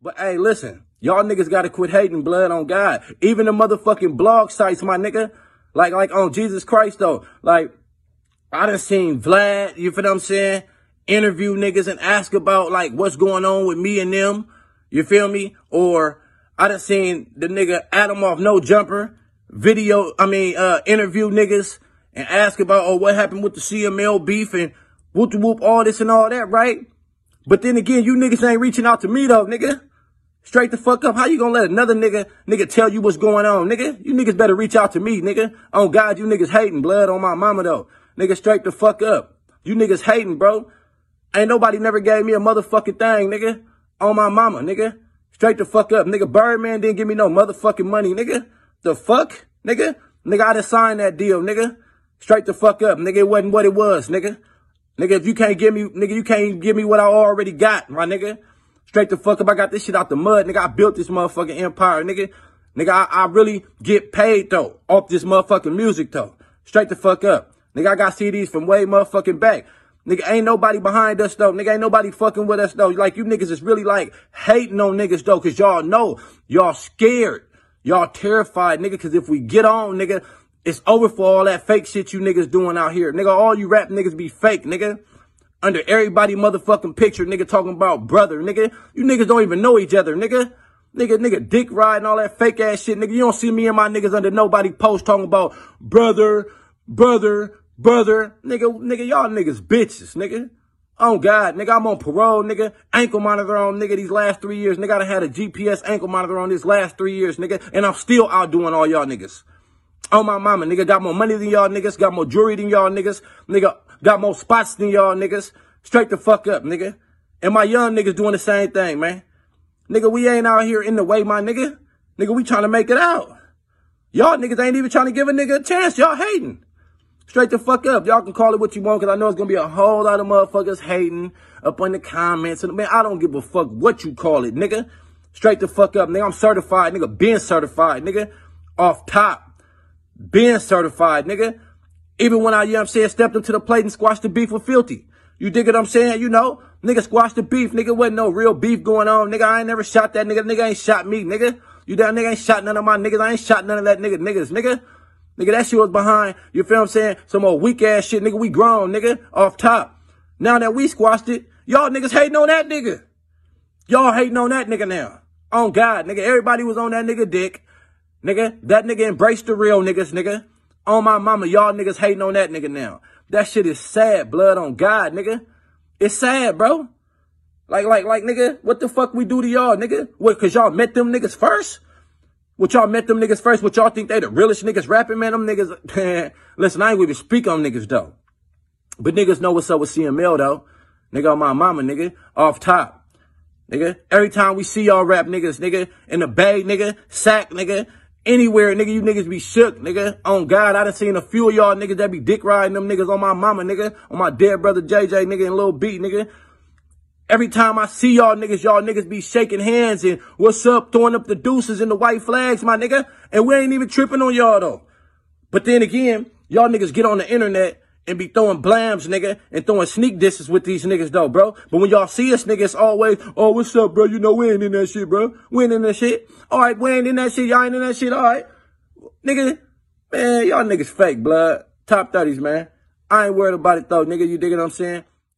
But hey, listen, y'all niggas gotta quit hating blood on God. Even the motherfucking blog sites, my nigga. Like, like on Jesus Christ though. Like, I done seen Vlad, you feel what I'm saying? Interview niggas and ask about like what's going on with me and them. You feel me? Or I done seen the nigga Adam off No Jumper video, I mean, uh, interview niggas and ask about, oh, what happened with the CML beef and whoop whoop, all this and all that, right? But then again, you niggas ain't reaching out to me though, nigga. Straight the fuck up. How you gonna let another nigga, nigga tell you what's going on, nigga? You niggas better reach out to me, nigga. Oh God, you niggas hating blood on my mama though. Nigga, straight the fuck up. You niggas hating, bro. Ain't nobody never gave me a motherfucking thing, nigga. On my mama, nigga. Straight the fuck up. Nigga, Birdman didn't give me no motherfucking money, nigga. The fuck, nigga? Nigga, I done signed that deal, nigga. Straight the fuck up, nigga. It wasn't what it was, nigga. Nigga, if you can't give me, nigga, you can't give me what I already got, my nigga. Straight the fuck up. I got this shit out the mud, nigga. I built this motherfucking empire, nigga. Nigga, I, I really get paid though off this motherfucking music though. Straight the fuck up. Nigga, I got CDs from way motherfucking back. Nigga, ain't nobody behind us though. Nigga, ain't nobody fucking with us though. Like you niggas is really like hating on niggas though, cause y'all know y'all scared. Y'all terrified, nigga, cause if we get on, nigga, it's over for all that fake shit you niggas doing out here. Nigga, all you rap niggas be fake, nigga. Under everybody motherfucking picture, nigga talking about brother, nigga. You niggas don't even know each other, nigga. Nigga, nigga, dick riding all that fake ass shit, nigga. You don't see me and my niggas under nobody post talking about brother, brother, brother. Nigga, nigga, y'all niggas bitches, nigga. Oh God, nigga, I'm on parole, nigga. Ankle monitor on, nigga, these last three years. Nigga, I had a GPS ankle monitor on these last three years, nigga. And I'm still outdoing all y'all niggas. Oh my mama, nigga, got more money than y'all niggas, got more jewelry than y'all niggas. Nigga, got more spots than y'all niggas. Straight the fuck up, nigga. And my young niggas doing the same thing, man. Nigga, we ain't out here in the way, my nigga. Nigga, we trying to make it out. Y'all niggas ain't even trying to give a nigga a chance. Y'all hating. Straight the fuck up. Y'all can call it what you want, because I know it's going to be a whole lot of motherfuckers hating up in the comments. And man, I don't give a fuck what you call it, nigga. Straight the fuck up, nigga. I'm certified, nigga. Being certified, nigga. Off top. Being certified, nigga. Even when I, you know I'm saying, stepped up to the plate and squashed the beef with Filthy. You dig what I'm saying? You know, nigga squashed the beef. Nigga wasn't no real beef going on. Nigga, I ain't never shot that nigga. Nigga ain't shot me, nigga. You that nigga ain't shot none of my niggas. I ain't shot none of that nigga niggas, nigga. Nigga, that shit was behind, you feel I'm saying? Some old weak ass shit, nigga. We grown, nigga, off top. Now that we squashed it, y'all niggas hating on that nigga. Y'all hating on that nigga now. On God, nigga. Everybody was on that nigga dick. Nigga, that nigga embraced the real niggas, nigga. On my mama, y'all niggas hating on that nigga now. That shit is sad, blood on God, nigga. It's sad, bro. Like, like, like, nigga, what the fuck we do to y'all, nigga? What, cause y'all met them niggas first? What y'all met them niggas first? What y'all think they the realest niggas rapping, man? Them niggas, listen, I ain't even speak on niggas though. But niggas know what's up with CML though. Nigga on my mama, nigga. Off top. Nigga. Every time we see y'all rap niggas, nigga, in the bag, nigga, sack, nigga, anywhere, nigga, you niggas be shook, nigga. On God, I done seen a few of y'all niggas that be dick riding them niggas on my mama, nigga. On my dead brother JJ, nigga, and Lil B, nigga. Every time I see y'all niggas, y'all niggas be shaking hands and what's up, throwing up the deuces and the white flags, my nigga. And we ain't even tripping on y'all though. But then again, y'all niggas get on the internet and be throwing blams, nigga, and throwing sneak disses with these niggas though, bro. But when y'all see us, niggas, always, oh, what's up, bro? You know we ain't in that shit, bro. We ain't in that shit. All right, we ain't in that shit. Y'all ain't in that shit. All right, nigga, man, y'all niggas fake, blood. Top 30s, man. I ain't worried about it though, nigga. You dig what I'm saying?